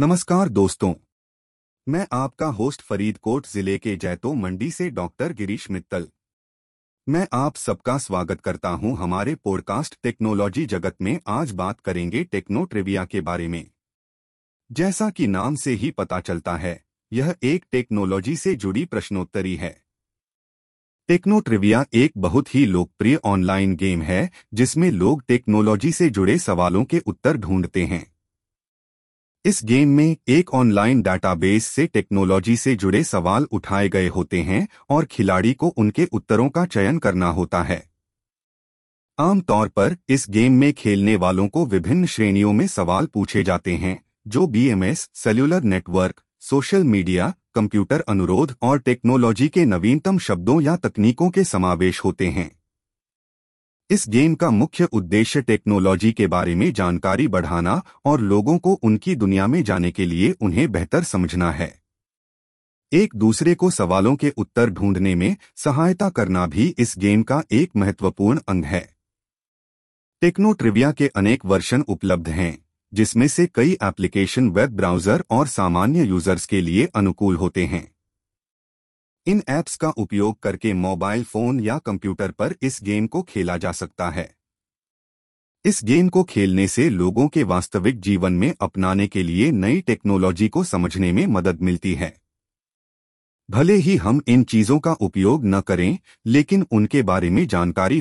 नमस्कार दोस्तों। मैं आपका होस्ट फरीदकोट ज़िले के जैतो मंडी से डॉक्टर गिरीश मित्तल। मैं आप सबका स्वागत करता हूँ हमारे पॉडकास्ट टेक्नोलॉजी जगत में आज बात करेंगे टेक्नो ट्रिविया के बारे में। जैसा कि नाम से ही पता चलता है, यह एक टेक्नोलॉजी से जुड़ी प्रश्नोत्तरी है। टेक्नो ट्रिविया एक बहुत ही लोकप्रिय ऑनलाइन गेम है, जिसमें लोग टेक्नोलॉजी से जुड़े सवालों के उत्तर ढूंढते हैं। इस गेम में एक ऑनलाइन डाटाबेस से टेक्नोलॉजी से जुड़े सवाल उठाए गए होते हैं और खिलाड़ी को उनके उत्तरों का चयन करना होता है। आमतौर पर इस गेम में खेलने वालों को विभिन्न श्रेणियों में सवाल पूछे जाते हैं, जो BMS cellular network social media computer अनुरोध और टेक्नोलॉजी के नवीनतम शब्दों या तकनीकों के समावेश होते हैं। इस गेम का मुख्य उद्देश्य टेक्नोलॉजी के बारे में जानकारी बढ़ाना और लोगों को उनकी दुनिया में जाने के लिए उन्हें बेहतर समझना है। एक दूसरे को सवालों के उत्तर ढूँढने में सहायता करना भी इस गेम का एक महत्वपूर्ण अंग है। टेक्नो ट्रिविया के अनेक वर्षन उपलब्ध हैं, जिसमें से कई एप्लीकेशन वेब ब्राउज़र और सामान्य यूज़र्स के लिए अनुकूल होते हैं। इन ऐप्स का उपयोग करके मोबाइल फ़ोन या कंप्यूटर पर इस गेम को खेला जा सकता है। इस गेम को खेलने से लोगों के वास्तविक जीवन में अपनाने के लिए नई टेक्नोलॉजी को समझने में मदद मिलती है। भले ही हम इन चीज़ों का उपयोग न करें, लेकिन उनके बारे में जानकारी